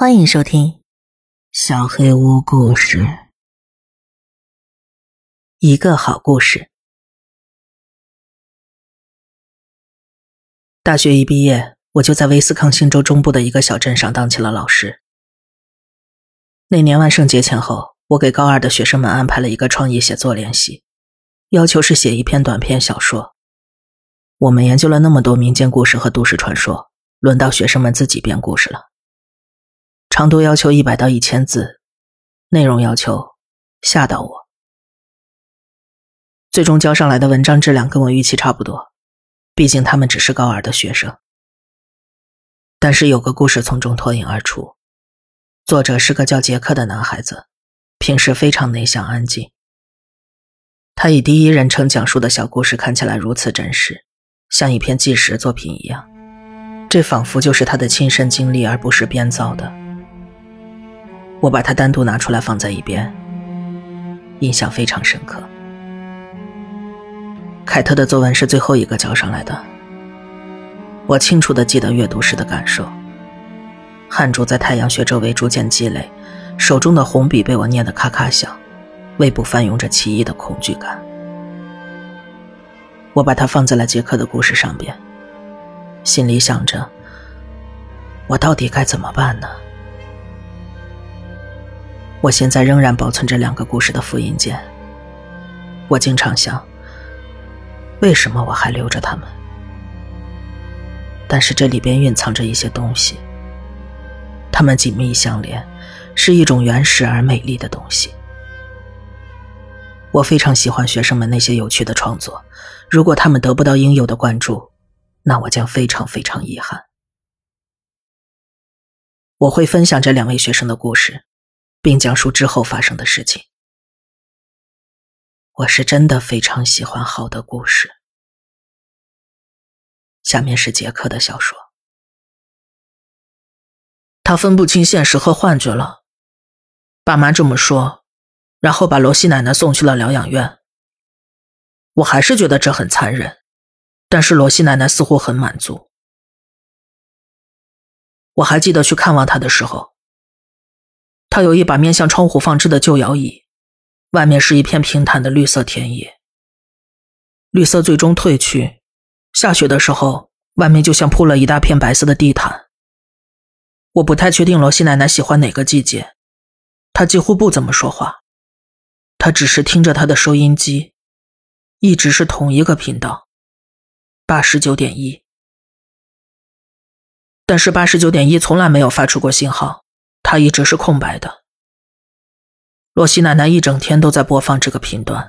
欢迎收听《小黑屋故事》。一个好故事。大学一毕业，我就在威斯康星州中部的一个小镇上当起了老师。那年万圣节前后，我给高二的学生们安排了一个创意写作练习，要求是写一篇短篇小说。我们研究了那么多民间故事和都市传说，轮到学生们自己编故事了。长度要求一百到一千字，内容要求吓到我。最终交上来的文章质量跟我预期差不多，毕竟他们只是高二的学生。但是有个故事从中脱颖而出，作者是个叫杰克的男孩子，平时非常内向安静。他以第一人称讲述的小故事看起来如此真实，像一篇纪实作品一样，这仿佛就是他的亲身经历，而不是编造的。我把它单独拿出来放在一边，印象非常深刻。凯特的作文是最后一个交上来的，我清楚的记得阅读时的感受。汗珠在太阳穴周围逐渐积累，手中的红笔被我捏得咔咔响，胃部翻涌着奇异的恐惧感。我把它放在了杰克的故事上边，心里想着，我到底该怎么办呢？我现在仍然保存着两个故事的复印件。我经常想，为什么我还留着它们？但是这里边蕴藏着一些东西，它们紧密相连，是一种原始而美丽的东西。我非常喜欢学生们那些有趣的创作，如果他们得不到应有的关注，那我将非常非常遗憾。我会分享这两位学生的故事。并讲述之后发生的事情。我是真的非常喜欢好的故事。下面是杰克的小说。他分不清现实和幻觉了，爸妈这么说，然后把罗西奶奶送去了疗养院。我还是觉得这很残忍，但是罗西奶奶似乎很满足。我还记得去看望他的时候。他有一把面向窗户放置的旧摇椅，外面是一片平坦的绿色田野。绿色最终褪去，下雪的时候，外面就像铺了一大片白色的地毯。我不太确定罗西奶奶喜欢哪个季节，她几乎不怎么说话，她只是听着她的收音机，一直是同一个频道，八十九点一。但是八十九点一从来没有发出过信号。它一直是空白的。洛西奶奶一整天都在播放这个频段，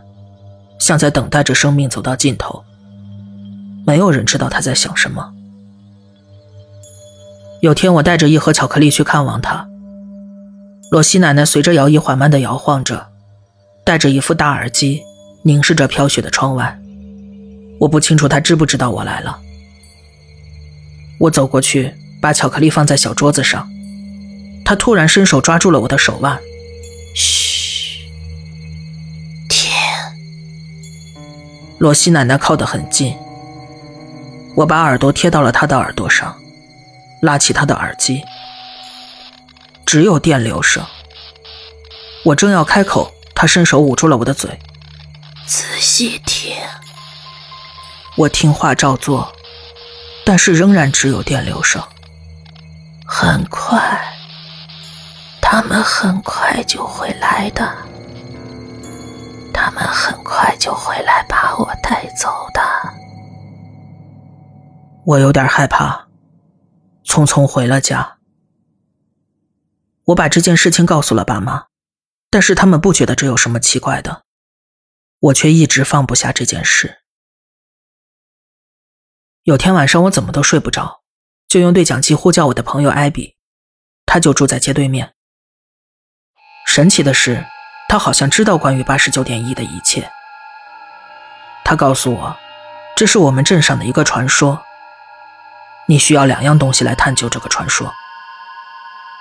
像在等待着生命走到尽头。没有人知道她在想什么。有天，我带着一盒巧克力去看望她。洛西奶奶随着摇椅缓慢地摇晃着，戴着一副大耳机，凝视着飘雪的窗外。我不清楚她知不知道我来了。我走过去，把巧克力放在小桌子上。他突然伸手抓住了我的手腕，嘘，天。罗西奶奶靠得很近，我把耳朵贴到了她的耳朵上，拉起她的耳机，只有电流声。我正要开口，她伸手捂住了我的嘴，仔细听。我听话照做，但是仍然只有电流声。很快。他们很快就会来的，他们很快就会来把我带走的。我有点害怕，匆匆回了家。我把这件事情告诉了爸妈，但是他们不觉得这有什么奇怪的，我却一直放不下这件事。有天晚上我怎么都睡不着，就用对讲机呼叫我的朋友艾比，他就住在街对面。神奇的是，他好像知道关于八十九点一的一切。他告诉我，这是我们镇上的一个传说。你需要两样东西来探究这个传说：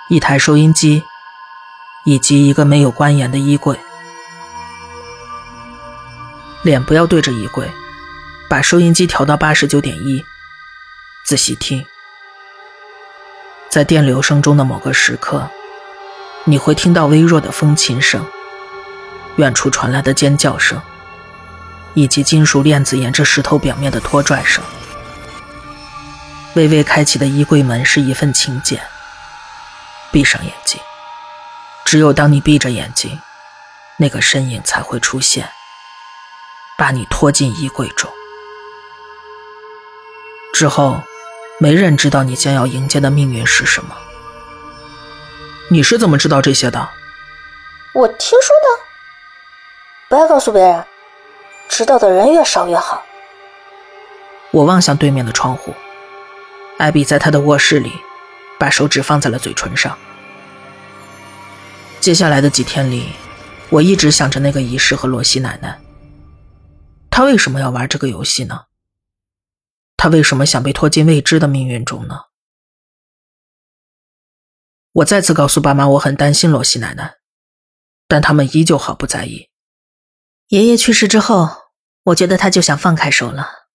一台收音机，以及一个没有关严的衣柜。脸不要对着衣柜，把收音机调到八十九点一，仔细听。在电流声中的某个时刻，你会听到微弱的风琴声，远处传来的尖叫声，以及金属链子沿着石头表面的拖拽声。微微开启的衣柜门是一份请柬。闭上眼睛，只有当你闭着眼睛，那个身影才会出现，把你拖进衣柜中。之后。没人知道你将要迎接的命运是什么。你是怎么知道这些的？我听说的。不要告诉别人，知道的人越少越好。我望向对面的窗户，艾比在他的卧室里，把手指放在了嘴唇上。接下来的几天里，我一直想着那个仪式和罗西奶奶。他为什么要玩这个游戏呢？他为什么想被拖进未知的命运中呢？我再次告诉爸妈，我很担心罗西奶奶，但他们依旧毫不在意。爷爷去世之后，我觉得他就想放开手了，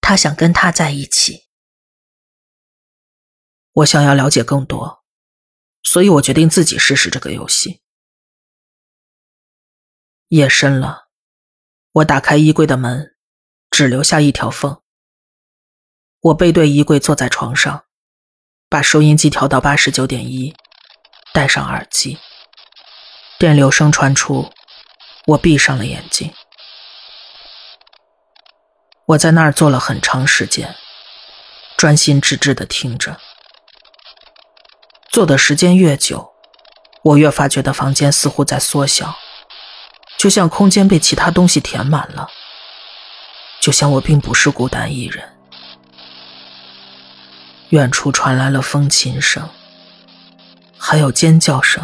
他想跟他在一起。我想要了解更多，所以我决定自己试试这个游戏。夜深了，我打开衣柜的门，只留下一条缝。我背对衣柜，坐在床上，把收音机调到八十九点一，戴上耳机。电流声传出，我闭上了眼睛。我在那儿坐了很长时间，专心致志的听着。坐的时间越久，我越发觉得房间似乎在缩小，就像空间被其他东西填满了，就像我并不是孤单一人。远处传来了风琴声，还有尖叫声。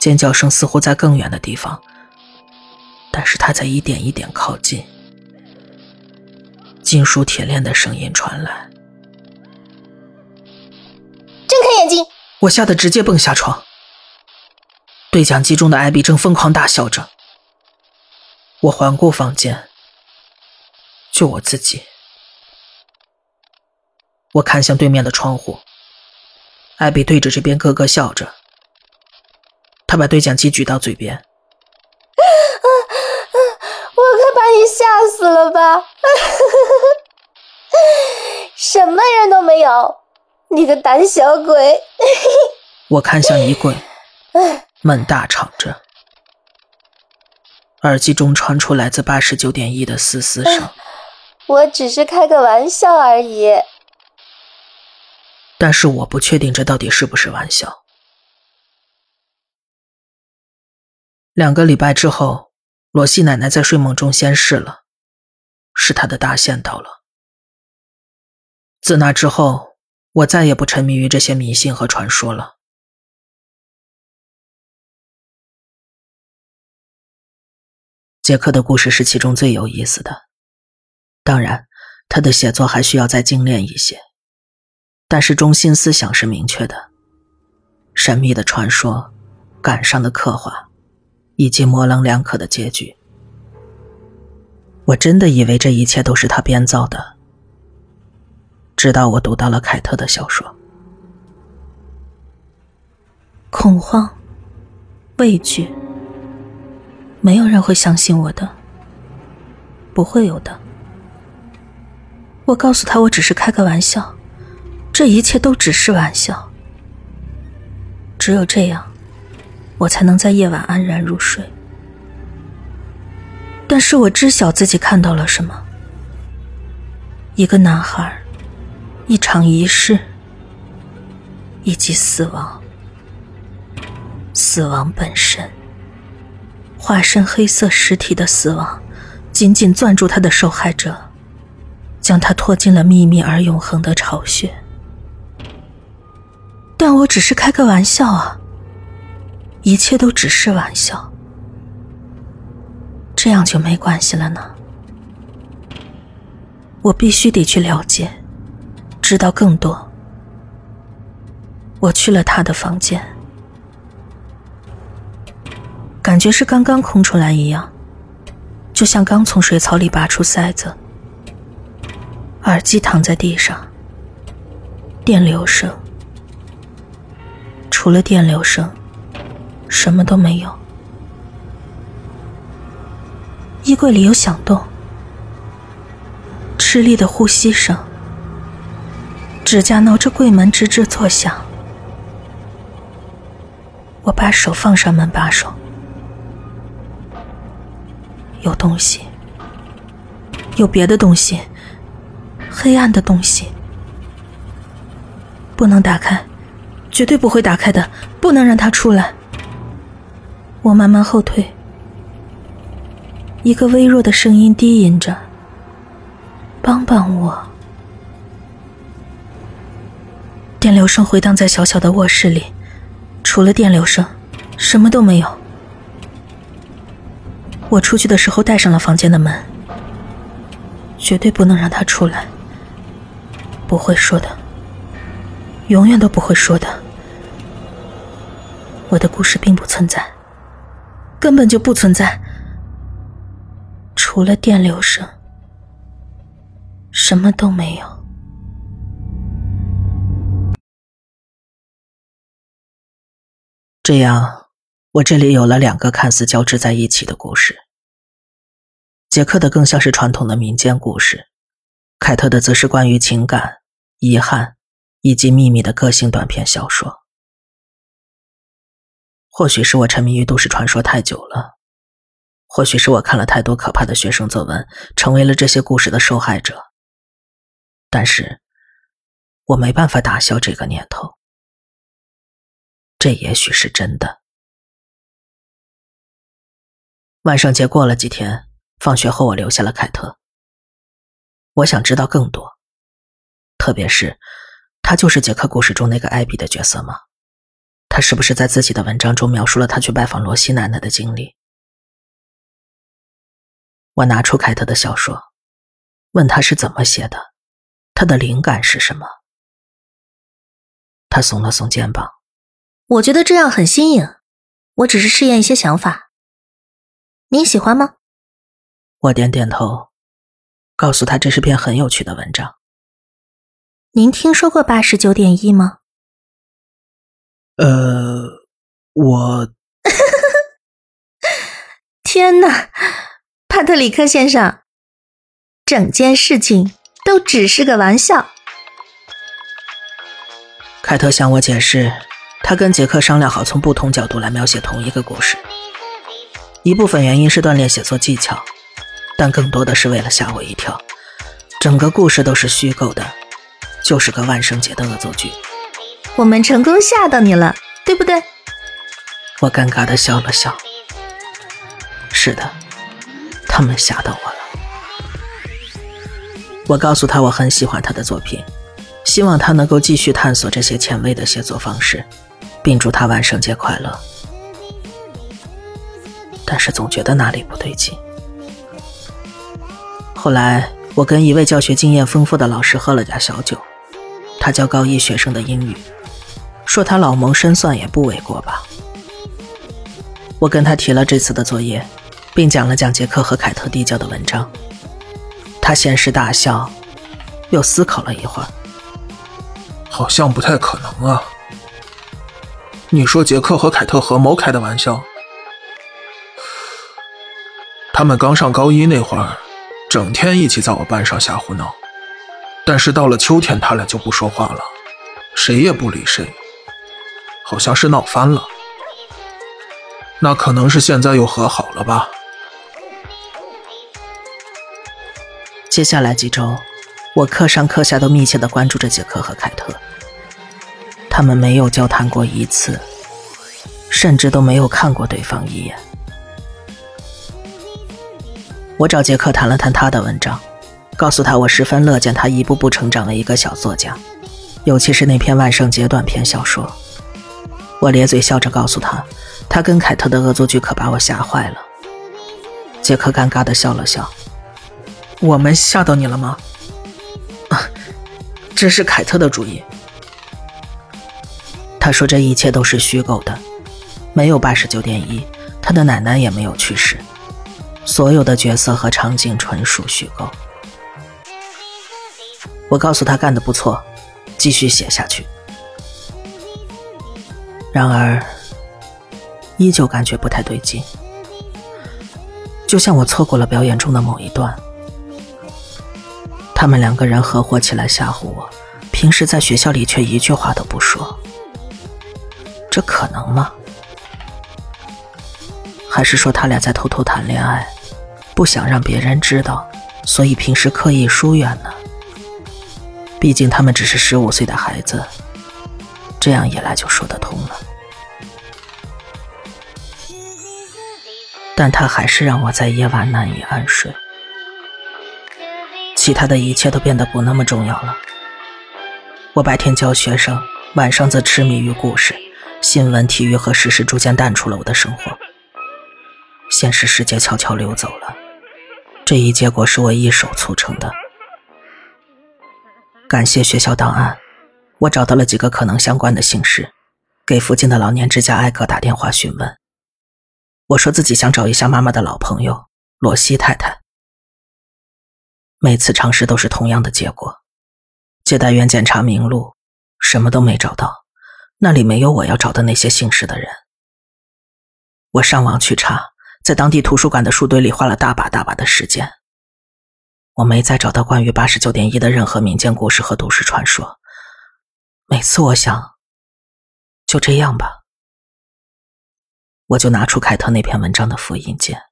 尖叫声似乎在更远的地方，但是它在一点一点靠近。金属铁链的声音传来。睁开眼睛！我吓得直接蹦下床。对讲机中的艾比正疯狂大笑着。我环顾房间，就我自己。我看向对面的窗户，艾比对着这边咯咯笑着。他把对讲机举到嘴边，我快把你吓死了吧！什么人都没有，你个胆小鬼！我看向衣柜，门大敞着，耳机中传出来自八十九点一的嘶嘶声。我只是开个玩笑而已。但是我不确定这到底是不是玩笑。两个礼拜之后，罗西奶奶在睡梦中仙逝了，是她的大限到了。自那之后，我再也不沉迷于这些迷信和传说了。杰克的故事是其中最有意思的，当然，他的写作还需要再精炼一些。但是中心思想是明确的，神秘的传说，感伤的刻画，以及模棱两可的结局。我真的以为这一切都是他编造的，直到我读到了凯特的小说。恐慌，畏惧，没有人会相信我的，不会有的。我告诉他，我只是开个玩笑。这一切都只是玩笑，只有这样，我才能在夜晚安然入睡。但是我知晓自己看到了什么：一个男孩，一场仪式，以及死亡。死亡本身，化身黑色实体的死亡，紧紧攥住他的受害者，将他拖进了秘密而永恒的巢穴。但我只是开个玩笑啊，一切都只是玩笑，这样就没关系了呢。我必须得去了解，知道更多。我去了他的房间，感觉是刚刚空出来一样，就像刚从水槽里拔出塞子。耳机躺在地上。电流声，除了电流声，什么都没有。衣柜里有响动，吃力的呼吸声，指甲挠着柜门吱吱作响。我把手放上门把手，有东西，有别的东西，黑暗的东西。不能打开，绝对不会打开的，不能让他出来。我慢慢后退，一个微弱的声音低吟着：“帮帮我。”电流声回荡在小小的卧室里，除了电流声，什么都没有。我出去的时候带上了房间的门，绝对不能让他出来，不会说的。永远都不会说的。我的故事并不存在，根本就不存在。除了电流声，什么都没有。这样，我这里有了两个看似交织在一起的故事。杰克的更像是传统的民间故事，凯特的则是关于情感、遗憾。以及秘密的个性短篇小说。或许是我沉迷于都市传说太久了，或许是我看了太多可怕的学生作文，成为了这些故事的受害者。但是，我没办法打消这个念头。这也许是真的。万圣节过了几天，放学后我留下了凯特。我想知道更多，特别是。他就是杰克故事中那个艾比的角色吗？他是不是在自己的文章中描述了他去拜访罗西奶奶的经历？我拿出凯特的小说，问他是怎么写的，他的灵感是什么？他耸了耸肩膀，我觉得这样很新颖，我只是试验一些想法。你喜欢吗？我点点头，告诉他这是篇很有趣的文章。您听说过八十九点一吗？呃，我。天哪，帕特里克先生，整件事情都只是个玩笑。凯特向我解释，他跟杰克商量好，从不同角度来描写同一个故事。一部分原因是锻炼写作技巧，但更多的是为了吓我一跳。整个故事都是虚构的。就是个万圣节的恶作剧，我们成功吓到你了，对不对？我尴尬的笑了笑。是的，他们吓到我了。我告诉他我很喜欢他的作品，希望他能够继续探索这些前卫的写作方式，并祝他万圣节快乐。但是总觉得哪里不对劲。后来，我跟一位教学经验丰富的老师喝了点小酒。他教高一学生的英语，说他老谋深算也不为过吧。我跟他提了这次的作业，并讲了讲杰克和凯特递交的文章。他先是大笑，又思考了一会儿，好像不太可能啊。你说杰克和凯特合谋开的玩笑？他们刚上高一那会儿，整天一起在我班上瞎胡闹。但是到了秋天，他俩就不说话了，谁也不理谁，好像是闹翻了。那可能是现在又和好了吧。接下来几周，我课上课下都密切的关注着杰克和凯特，他们没有交谈过一次，甚至都没有看过对方一眼。我找杰克谈了谈他的文章。告诉他，我十分乐见他一步步成长为一个小作家，尤其是那篇万圣节短篇小说。我咧嘴笑着告诉他，他跟凯特的恶作剧可把我吓坏了。杰克尴尬的笑了笑：“我们吓到你了吗？”“啊，这是凯特的主意。”他说：“这一切都是虚构的，没有八十九点一，他的奶奶也没有去世，所有的角色和场景纯属虚构。”我告诉他干得不错，继续写下去。然而，依旧感觉不太对劲，就像我错过了表演中的某一段。他们两个人合伙起来吓唬我，平时在学校里却一句话都不说，这可能吗？还是说他俩在偷偷谈恋爱，不想让别人知道，所以平时刻意疏远呢？毕竟他们只是十五岁的孩子，这样一来就说得通了。但他还是让我在夜晚难以安睡。其他的一切都变得不那么重要了。我白天教学生，晚上则痴迷于故事、新闻、体育和时事，逐渐淡出了我的生活。现实世界悄悄溜走了，这一结果是我一手促成的。感谢学校档案，我找到了几个可能相关的姓氏，给附近的老年之家挨个打电话询问。我说自己想找一下妈妈的老朋友罗西太太。每次尝试都是同样的结果，接待员检查名录，什么都没找到，那里没有我要找的那些姓氏的人。我上网去查，在当地图书馆的书堆里花了大把大把的时间，我没再找到关于八十九点一的任何民间故事和都市传说。每次我想，就这样吧，我就拿出凯特那篇文章的复印件。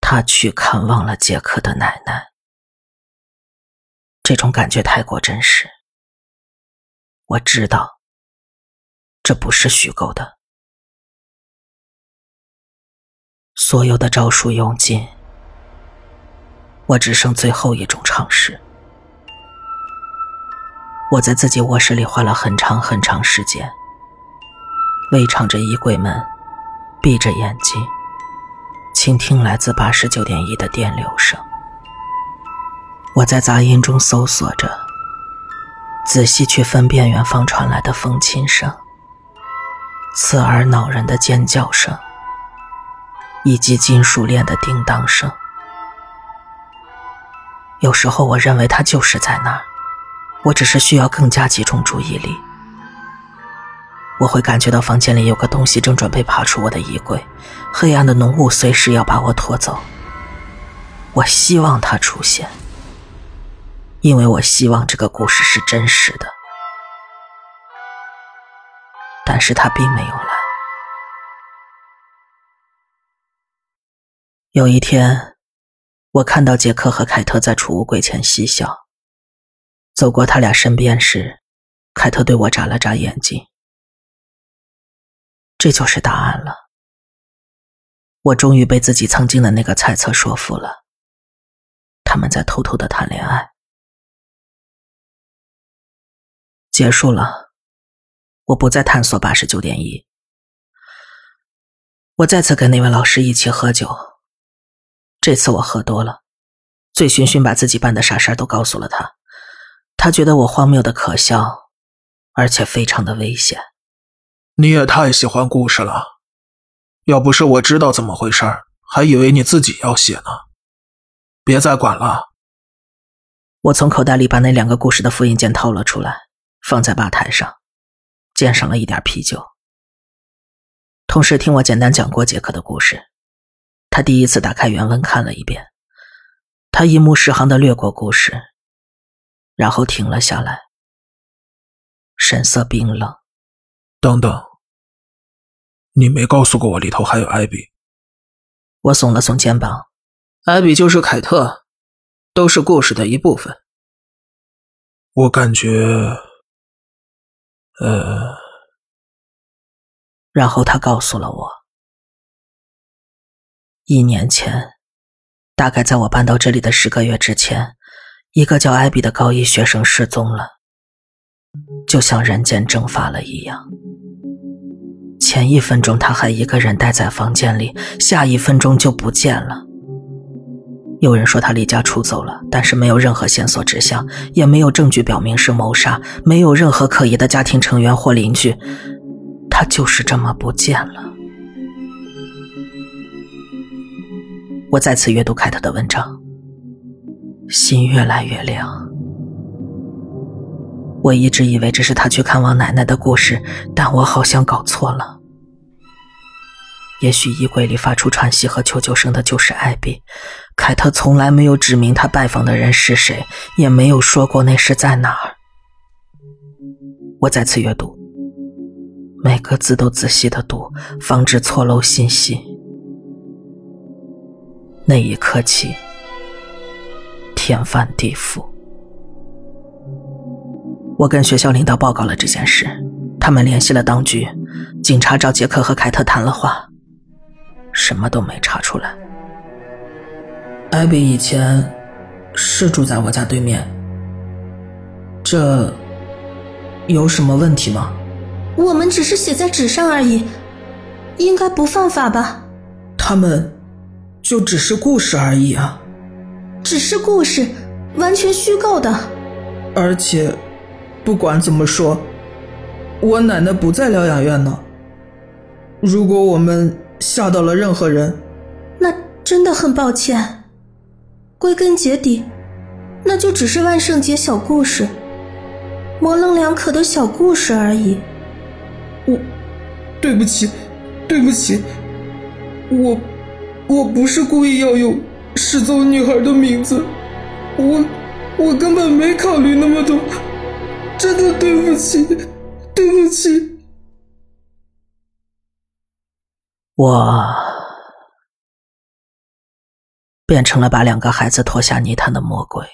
他去看望了杰克的奶奶，这种感觉太过真实。我知道，这不是虚构的。所有的招数用尽，我只剩最后一种尝试。我在自己卧室里花了很长很长时间，微敞着衣柜门，闭着眼睛。倾听来自八十九点一的电流声，我在杂音中搜索着，仔细去分辨远方传来的风琴声、刺耳恼人的尖叫声，以及金属链的叮当声。有时候，我认为它就是在那儿，我只是需要更加集中注意力。我会感觉到房间里有个东西正准备爬出我的衣柜，黑暗的浓雾随时要把我拖走。我希望它出现，因为我希望这个故事是真实的。但是他并没有来。有一天，我看到杰克和凯特在储物柜前嬉笑。走过他俩身边时，凯特对我眨了眨眼睛。这就是答案了。我终于被自己曾经的那个猜测说服了。他们在偷偷的谈恋爱。结束了，我不再探索八十九点一。我再次跟那位老师一起喝酒。这次我喝多了，醉醺醺把自己办的傻事都告诉了他。他觉得我荒谬的可笑，而且非常的危险。你也太喜欢故事了，要不是我知道怎么回事还以为你自己要写呢。别再管了。我从口袋里把那两个故事的复印件掏了出来，放在吧台上，溅上了一点啤酒。同事听我简单讲过杰克的故事，他第一次打开原文看了一遍，他一目十行的略过故事，然后停了下来，神色冰冷。等等，你没告诉过我里头还有艾比。我耸了耸肩膀，艾比就是凯特，都是故事的一部分。我感觉，呃，然后他告诉了我，一年前，大概在我搬到这里的十个月之前，一个叫艾比的高一学生失踪了。就像人间蒸发了一样。前一分钟他还一个人待在房间里，下一分钟就不见了。有人说他离家出走了，但是没有任何线索指向，也没有证据表明是谋杀，没有任何可疑的家庭成员或邻居，他就是这么不见了。我再次阅读凯特的文章，心越来越凉。我一直以为这是他去看望奶奶的故事，但我好像搞错了。也许衣柜里发出喘息和求救声的就是艾比。凯特从来没有指明他拜访的人是谁，也没有说过那是在哪儿。我再次阅读，每个字都仔细的读，防止错漏信息。那一刻起，天翻地覆。我跟学校领导报告了这件事，他们联系了当局，警察找杰克和凯特谈了话，什么都没查出来。艾比以前是住在我家对面，这有什么问题吗？我们只是写在纸上而已，应该不犯法吧？他们就只是故事而已啊，只是故事，完全虚构的。而且，不管怎么说，我奶奶不在疗养院呢。如果我们吓到了任何人，那真的很抱歉。归根结底，那就只是万圣节小故事，模棱两可的小故事而已。我，对不起，对不起，我，我不是故意要用失踪女孩的名字，我，我根本没考虑那么多，真的对不起，对不起，我。变成了把两个孩子拖下泥潭的魔鬼。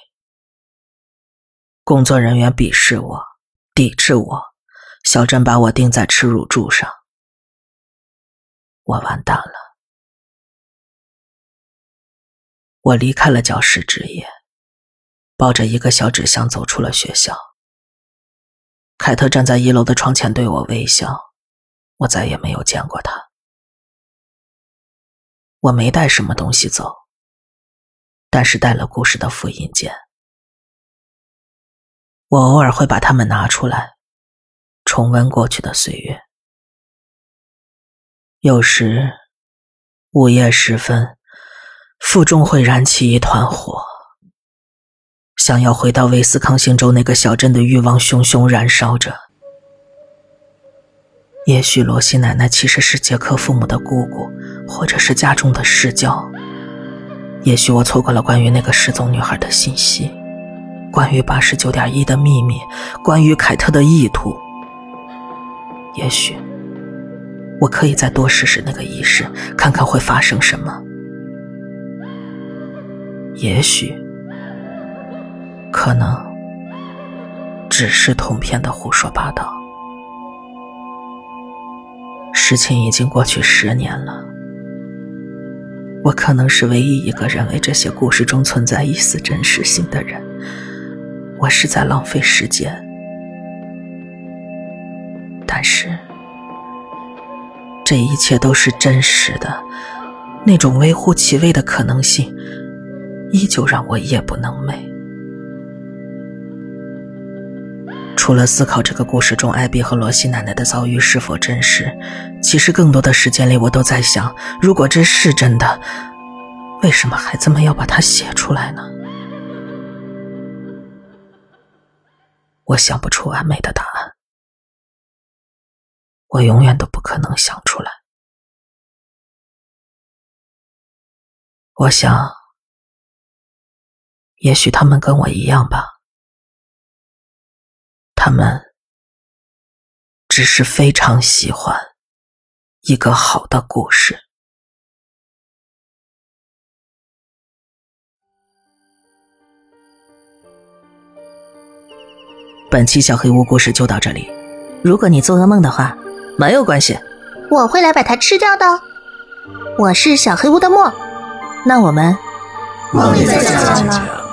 工作人员鄙视我，抵制我，小镇把我钉在耻辱柱上。我完蛋了。我离开了教师职业，抱着一个小纸箱走出了学校。凯特站在一楼的窗前对我微笑，我再也没有见过他。我没带什么东西走。但是带了故事的复印件，我偶尔会把它们拿出来，重温过去的岁月。有时午夜时分，腹中会燃起一团火，想要回到威斯康星州那个小镇的欲望熊熊燃烧着。也许罗西奶奶其实是杰克父母的姑姑，或者是家中的世交。也许我错过了关于那个失踪女孩的信息，关于八十九点一的秘密，关于凯特的意图。也许我可以再多试试那个仪式，看看会发生什么。也许，可能只是通篇的胡说八道。事情已经过去十年了。我可能是唯一一个认为这些故事中存在一丝真实性的人。我是在浪费时间，但是这一切都是真实的，那种微乎其微的可能性，依旧让我夜不能寐。除了思考这个故事中艾比和罗西奶奶的遭遇是否真实，其实更多的时间里我都在想：如果这是真的，为什么孩子们要把它写出来呢？我想不出完美的答案，我永远都不可能想出来。我想，也许他们跟我一样吧。他们只是非常喜欢一个好的故事。本期小黑屋故事就到这里。如果你做噩梦的话，没有关系，我会来把它吃掉的。我是小黑屋的墨，那我们梦里再见了。